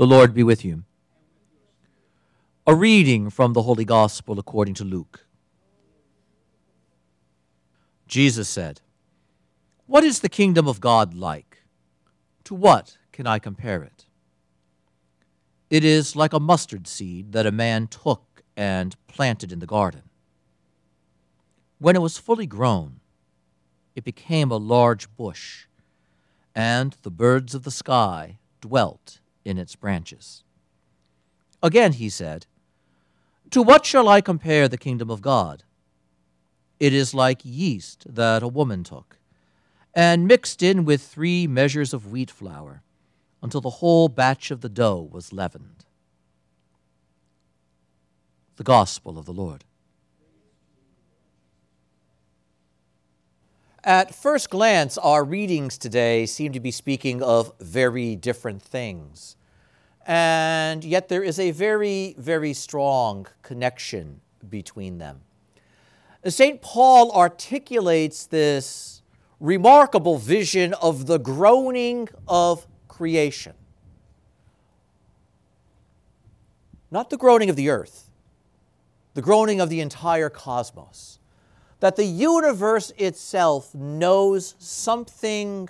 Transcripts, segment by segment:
The Lord be with you. A reading from the Holy Gospel according to Luke. Jesus said, What is the kingdom of God like? To what can I compare it? It is like a mustard seed that a man took and planted in the garden. When it was fully grown, it became a large bush, and the birds of the sky dwelt in its branches. Again he said, To what shall I compare the kingdom of God? It is like yeast that a woman took and mixed in with three measures of wheat flour until the whole batch of the dough was leavened. The Gospel of the Lord. At first glance, our readings today seem to be speaking of very different things. And yet, there is a very, very strong connection between them. St. Paul articulates this remarkable vision of the groaning of creation. Not the groaning of the earth, the groaning of the entire cosmos. That the universe itself knows something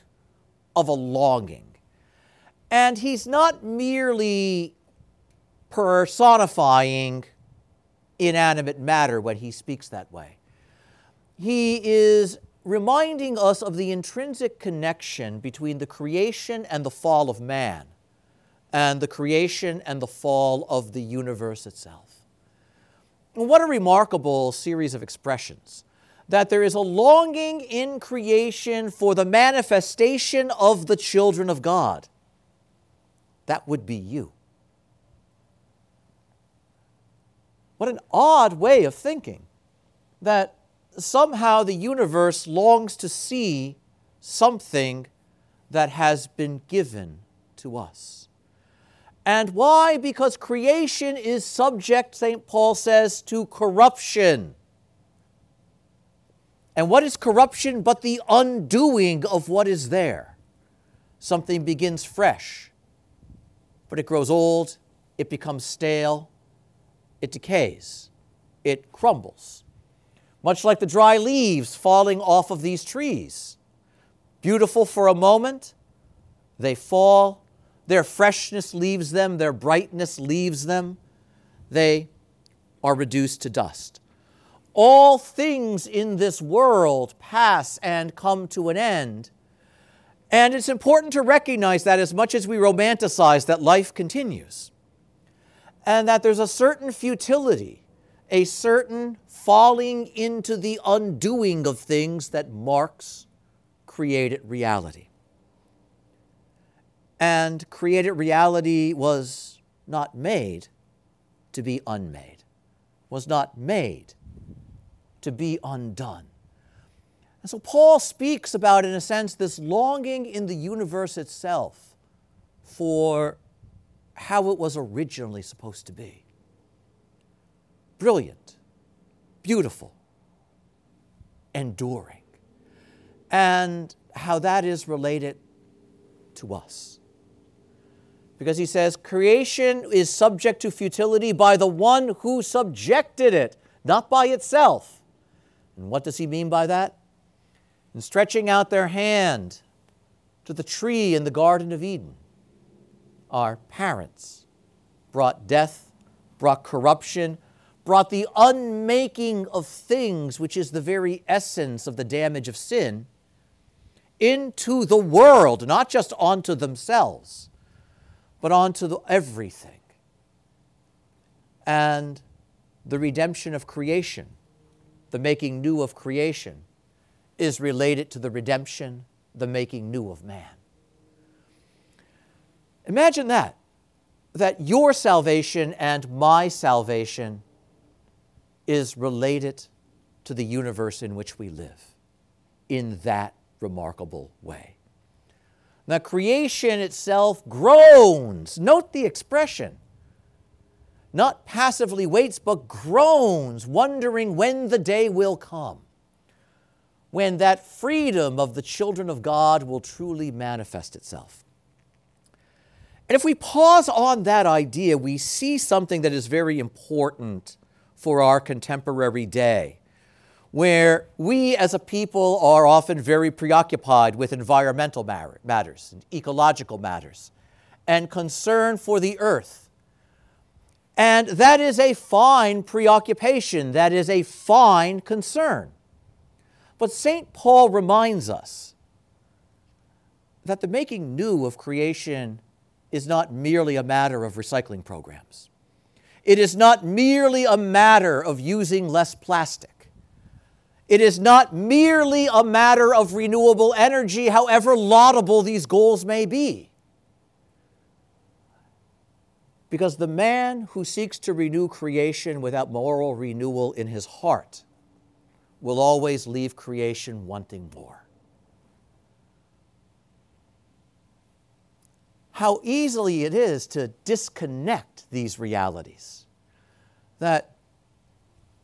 of a longing. And he's not merely personifying inanimate matter when he speaks that way. He is reminding us of the intrinsic connection between the creation and the fall of man, and the creation and the fall of the universe itself. And what a remarkable series of expressions! That there is a longing in creation for the manifestation of the children of God. That would be you. What an odd way of thinking that somehow the universe longs to see something that has been given to us. And why? Because creation is subject, St. Paul says, to corruption. And what is corruption but the undoing of what is there? Something begins fresh, but it grows old, it becomes stale, it decays, it crumbles much like the dry leaves falling off of these trees. Beautiful for a moment, they fall, their freshness leaves them, their brightness leaves them, they are reduced to dust. All things in this world pass and come to an end. And it's important to recognize that as much as we romanticize that life continues, and that there's a certain futility, a certain falling into the undoing of things that marks created reality. And created reality was not made to be unmade, was not made to be undone. And so Paul speaks about, in a sense, this longing in the universe itself for how it was originally supposed to be. Brilliant, beautiful, enduring, and how that is related to us. Because he says, creation is subject to futility by the one who subjected it, not by itself. And what does he mean by that? In stretching out their hand to the tree in the Garden of Eden, our parents brought death, brought corruption, brought the unmaking of things, which is the very essence of the damage of sin, into the world, not just onto themselves, but onto the, everything. And the redemption of creation, the making new of creation, is related to the redemption, the making new of man. Imagine that, that your salvation and my salvation is related to the universe in which we live in that remarkable way. Now, creation itself groans. Note the expression. Not passively waits, but groans, wondering when the day will come, when that freedom of the children of God will truly manifest itself. And if we pause on that idea, we see something that is very important for our contemporary day, where we as a people are often very preoccupied with environmental matters and ecological matters and concern for the earth. And that is a fine preoccupation, that is a fine concern. But St. Paul reminds us that the making new of creation is not merely a matter of recycling programs. It is not merely a matter of using less plastic. It is not merely a matter of renewable energy, however laudable these goals may be. Because the man who seeks to renew creation without moral renewal in his heart will always leave creation wanting more. How easily it is to disconnect these realities. That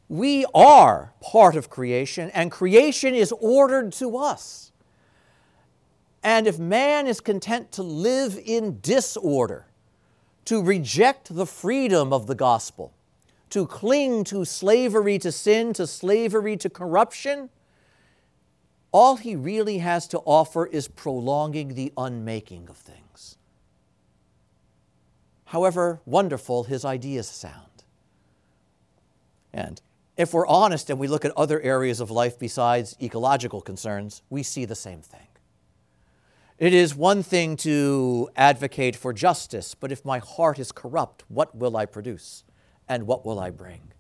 we are part of creation and creation is ordered to us. And if man is content to live in disorder, to reject the freedom of the gospel, to cling to slavery to sin, to slavery to corruption, all he really has to offer is prolonging the unmaking of things. However wonderful his ideas sound. And if we're honest and we look at other areas of life besides ecological concerns, we see the same thing. It is one thing to advocate for justice, but if my heart is corrupt, what will I produce? and what will I bring?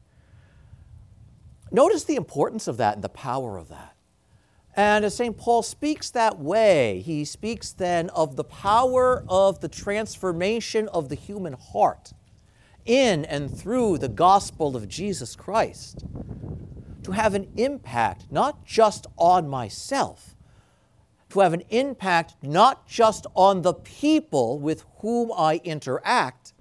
Notice the importance of that and the power of that. And as St. Paul speaks that way, he speaks then of the power of the transformation of the human heart in and through the gospel of Jesus Christ to have an impact not just on myself, to have an impact not just on the people with whom I interact,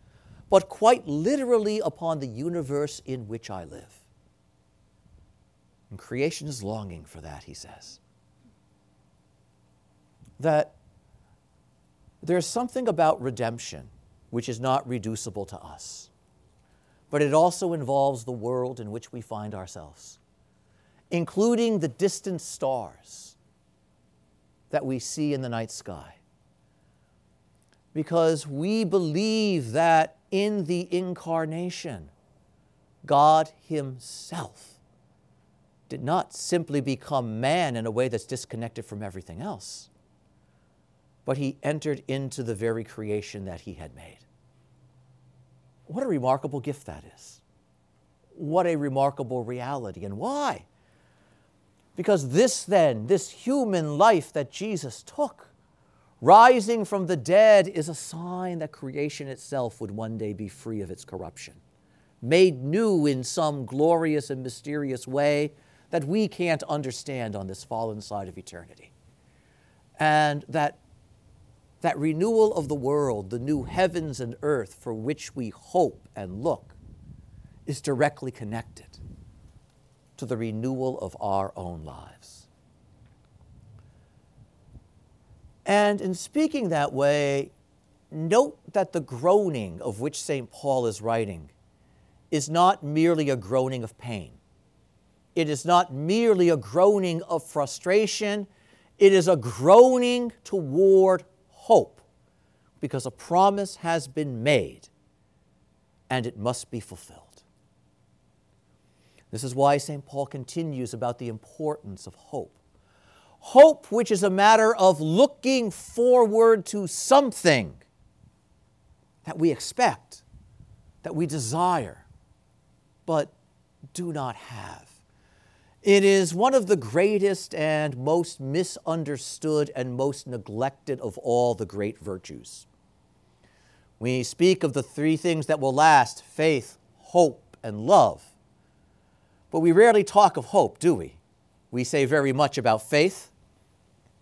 but quite literally upon the universe in which I live. And creation is longing for that, he says. That there's something about redemption which is not reducible to us, but it also involves the world in which we find ourselves, including the distant stars that we see in the night sky. Because we believe that in the incarnation, God Himself did not simply become man in a way that's disconnected from everything else, but He entered into the very creation that He had made. What a remarkable gift that is. What a remarkable reality. And why? Because this, then, this human life that Jesus took, Rising from the dead is a sign that creation itself would one day be free of its corruption, made new in some glorious and mysterious way that we can't understand on this fallen side of eternity. And that, that renewal of the world, the new heavens and earth for which we hope and look, is directly connected to the renewal of our own lives. And in speaking that way, note that the groaning of which St. Paul is writing is not merely a groaning of pain. It is not merely a groaning of frustration. It is a groaning toward hope because a promise has been made and it must be fulfilled. This is why St. Paul continues about the importance of hope. Hope, which is a matter of looking forward to something that we expect, that we desire, but do not have. It is one of the greatest and most misunderstood and most neglected of all the great virtues. We speak of the three things that will last faith, hope, and love. But we rarely talk of hope, do we? We say very much about faith,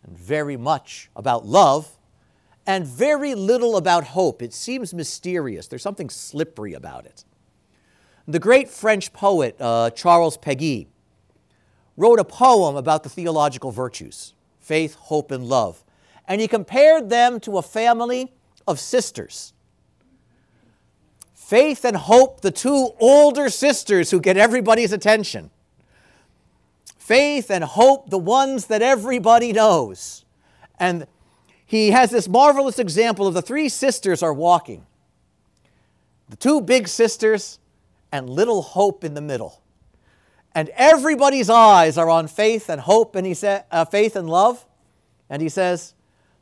and very much about love and very little about hope. It seems mysterious. There's something slippery about it. The great French poet uh, Charles Péguy wrote a poem about the theological virtues faith, hope, and love. And he compared them to a family of sisters. Faith and hope, the two older sisters who get everybody's attention. Faith and hope, the ones that everybody knows. And he has this marvelous example of the three sisters are walking. The two big sisters and little hope in the middle. And everybody's eyes are on faith and hope and he said uh, faith and love. And he says,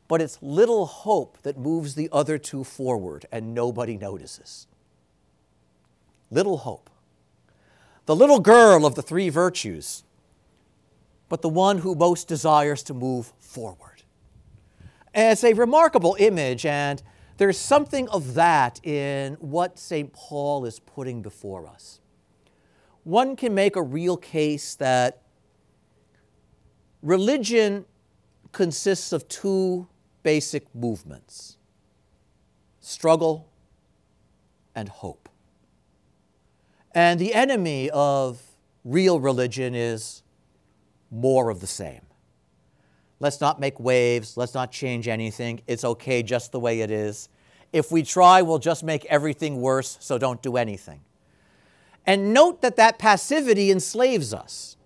but it's little hope that moves the other two forward and nobody notices. Little hope. The little girl of the three virtues, but the one who most desires to move forward. It's a remarkable image, and there's something of that in what St. Paul is putting before us. One can make a real case that religion consists of two basic movements struggle and hope. And the enemy of real religion is more of the same. Let's not make waves. Let's not change anything. It's okay just the way it is. If we try, we'll just make everything worse, so don't do anything. And note that that passivity enslaves us.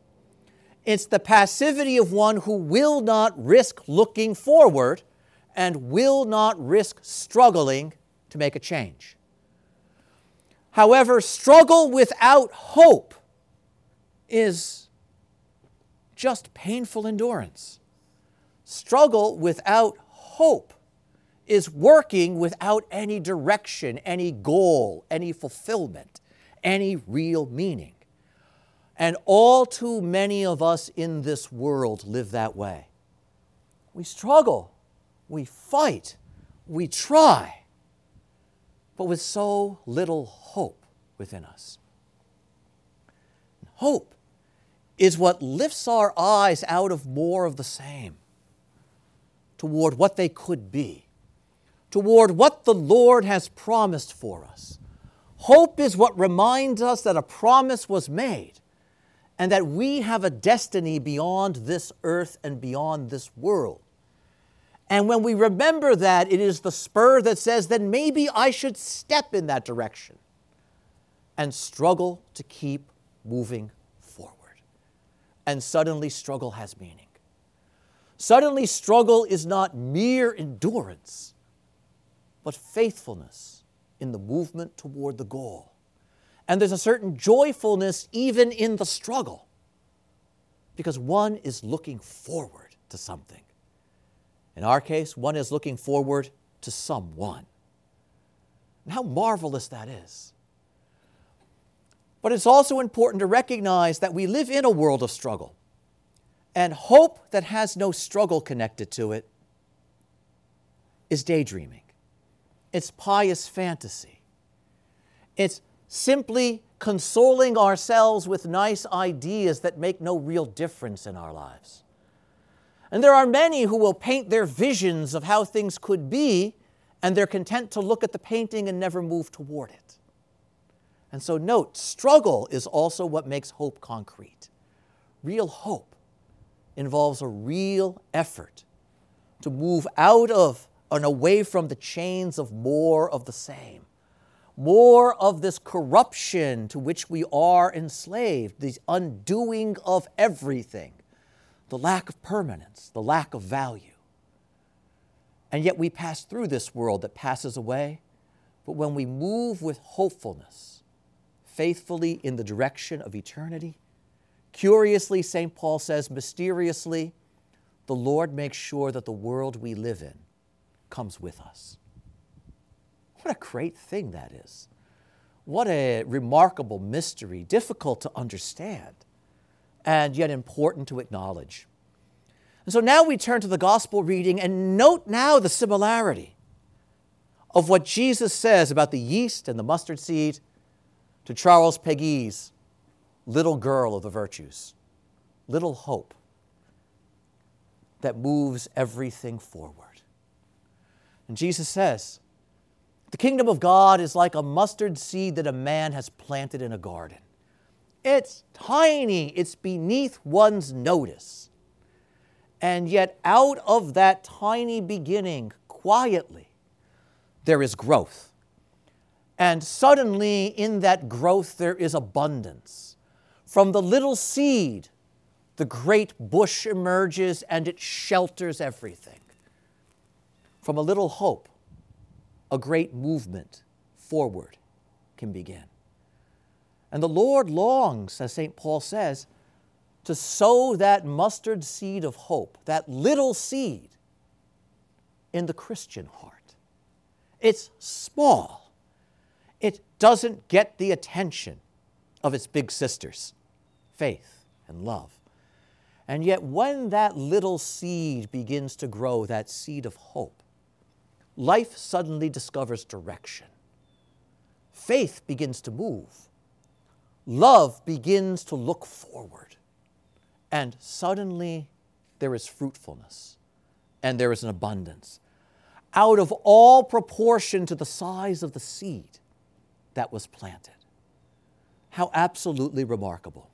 It's the passivity of one who will not risk looking forward and will not risk struggling to make a change. However, struggle without hope is just painful endurance. Struggle without hope is working without any direction, any goal, any fulfillment, any real meaning. And all too many of us in this world live that way. We struggle we fight, we try, but with so little hope within us. Hope is what lifts our eyes out of more of the same toward what they could be, toward what the Lord has promised for us. Hope is what reminds us that a promise was made and that we have a destiny beyond this earth and beyond this world. And when we remember that, it is the spur that says, then maybe I should step in that direction and struggle to keep moving forward. And suddenly, struggle has meaning. Suddenly, struggle is not mere endurance, but faithfulness in the movement toward the goal. And there's a certain joyfulness even in the struggle because one is looking forward to something. In our case, one is looking forward to someone. And how marvelous that is. But it's also important to recognize that we live in a world of struggle. And hope that has no struggle connected to it is daydreaming. It's pious fantasy. It's simply consoling ourselves with nice ideas that make no real difference in our lives. And there are many who will paint their visions of how things could be, and they're content to look at the painting and never move toward it. And so, note, struggle is also what makes hope concrete. Real hope involves a real effort to move out of and away from the chains of more of the same, more of this corruption to which we are enslaved, the undoing of everything the lack of permanence, the lack of value. And yet we pass through this world that passes away, but when we move with hopefulness, faithfully in the direction of eternity, curiously, St. Paul says, mysteriously, the Lord makes sure that the world we live in comes with us. What a great thing that is. What a remarkable mystery, difficult to understand and yet important to acknowledge. And so now we turn to the gospel reading and note now the similarity of what Jesus says about the yeast and the mustard seed to Charles Péguy's little girl of the virtues, little hope that moves everything forward. And Jesus says, The kingdom of God is like a mustard seed that a man has planted in a garden. It's tiny, it's beneath one's notice. And yet, out of that tiny beginning, quietly, there is growth. And suddenly, in that growth, there is abundance. From the little seed, the great bush emerges and it shelters everything. From a little hope, a great movement forward can begin. And the Lord longs, as St. Paul says, to sow that mustard seed of hope, that little seed, in the Christian heart. It's small, it doesn't get the attention of its big sisters, faith and love. And yet, when that little seed begins to grow, that seed of hope, life suddenly discovers direction. Faith begins to move. Love begins to look forward. And suddenly there is fruitfulness and there is an abundance out of all proportion to the size of the seed that was planted. How absolutely remarkable.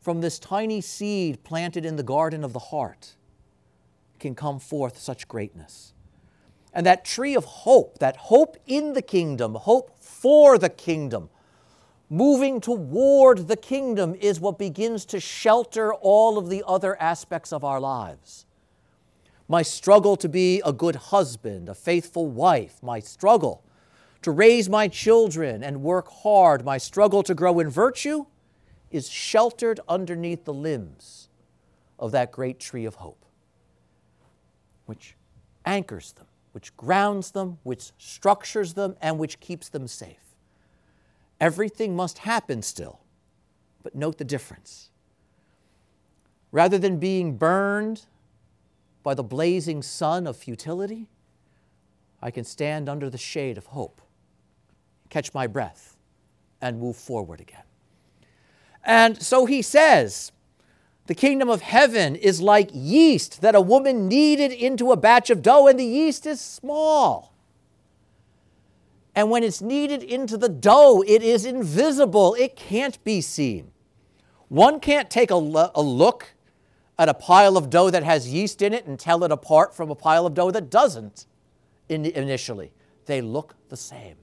From this tiny seed planted in the garden of the heart can come forth such greatness. And that tree of hope, that hope in the kingdom, hope for the kingdom, moving toward the kingdom is what begins to shelter all of the other aspects of our lives. My struggle to be a good husband, a faithful wife, my struggle to raise my children and work hard, my struggle to grow in virtue is sheltered underneath the limbs of that great tree of hope, which anchors them, which grounds them, which structures them, and which keeps them safe. Everything must happen still, but note the difference. Rather than being burned by the blazing sun of futility, I can stand under the shade of hope, catch my breath, and move forward again. And so he says, the kingdom of heaven is like yeast that a woman kneaded into a batch of dough, and the yeast is small. And when it's kneaded into the dough, it is invisible, it can't be seen. One can't take a, lo- a look at a pile of dough that has yeast in it and tell it apart from a pile of dough that doesn't in initially. They look the same.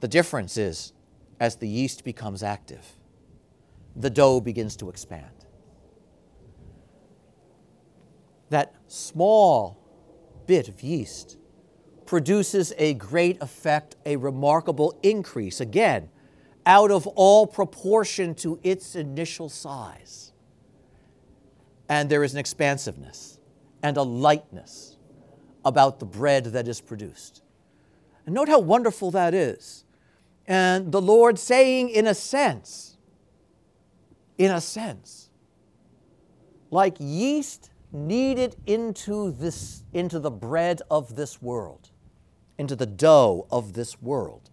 The difference is as the yeast becomes active, the dough begins to expand. That small bit of yeast produces a great effect, a remarkable increase, again, out of all proportion to its initial size. And there is an expansiveness and a lightness about the bread that is produced. And note how wonderful that is. And the Lord saying, in a sense, in a sense, like yeast kneaded into, this, into the bread of this world into the dough of this world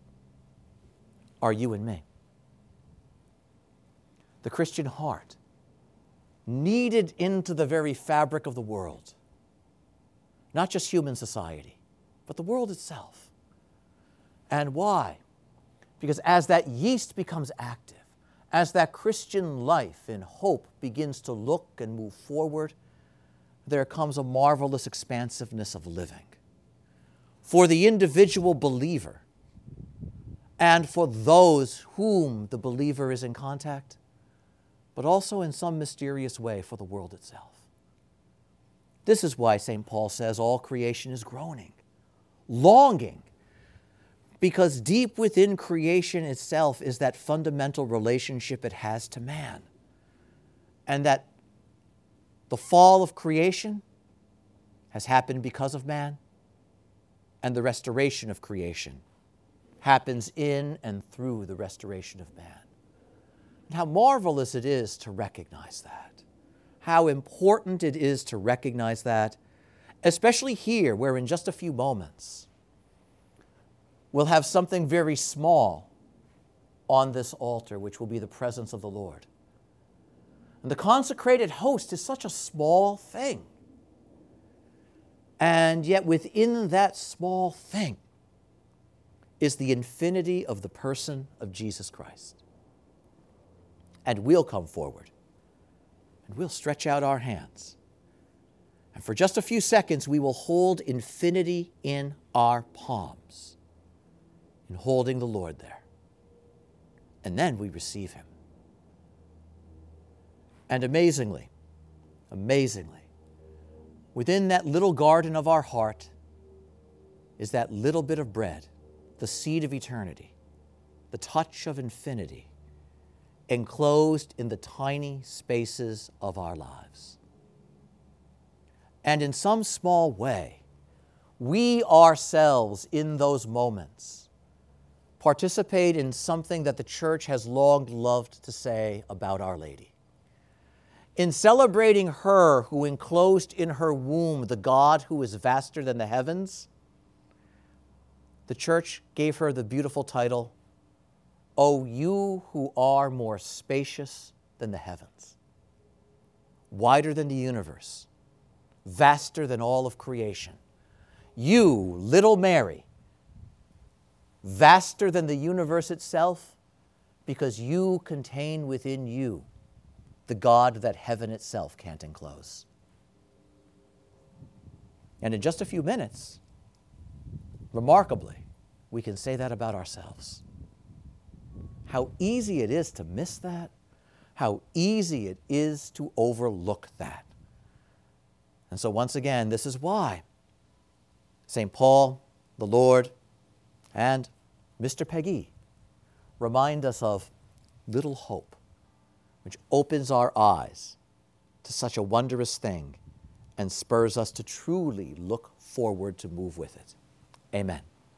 are you and me. The Christian heart, kneaded into the very fabric of the world, not just human society, but the world itself. And why? Because as that yeast becomes active, as that Christian life and hope begins to look and move forward, there comes a marvelous expansiveness of living for the individual believer and for those whom the believer is in contact, but also in some mysterious way for the world itself. This is why St. Paul says all creation is groaning, longing, because deep within creation itself is that fundamental relationship it has to man. And that the fall of creation has happened because of man and the restoration of creation happens in and through the restoration of man. And how marvelous it is to recognize that. How important it is to recognize that, especially here, where in just a few moments we'll have something very small on this altar, which will be the presence of the Lord. And the consecrated host is such a small thing. And yet, within that small thing is the infinity of the person of Jesus Christ. And we'll come forward and we'll stretch out our hands. And for just a few seconds, we will hold infinity in our palms. in holding the Lord there. And then we receive Him. And amazingly, amazingly, within that little garden of our heart is that little bit of bread, the seed of eternity, the touch of infinity, enclosed in the tiny spaces of our lives. And in some small way, we ourselves, in those moments, participate in something that the church has long loved to say about Our Lady. In celebrating her who enclosed in her womb the God who is vaster than the heavens, the church gave her the beautiful title, O you who are more spacious than the heavens, wider than the universe, vaster than all of creation. You, little Mary, vaster than the universe itself, because you contain within you the God that heaven itself can't enclose. And in just a few minutes, remarkably, we can say that about ourselves. How easy it is to miss that, how easy it is to overlook that. And so, once again, this is why St. Paul, the Lord, and Mr. Péguy remind us of little hope, which opens our eyes to such a wondrous thing and spurs us to truly look forward to move with it. Amen.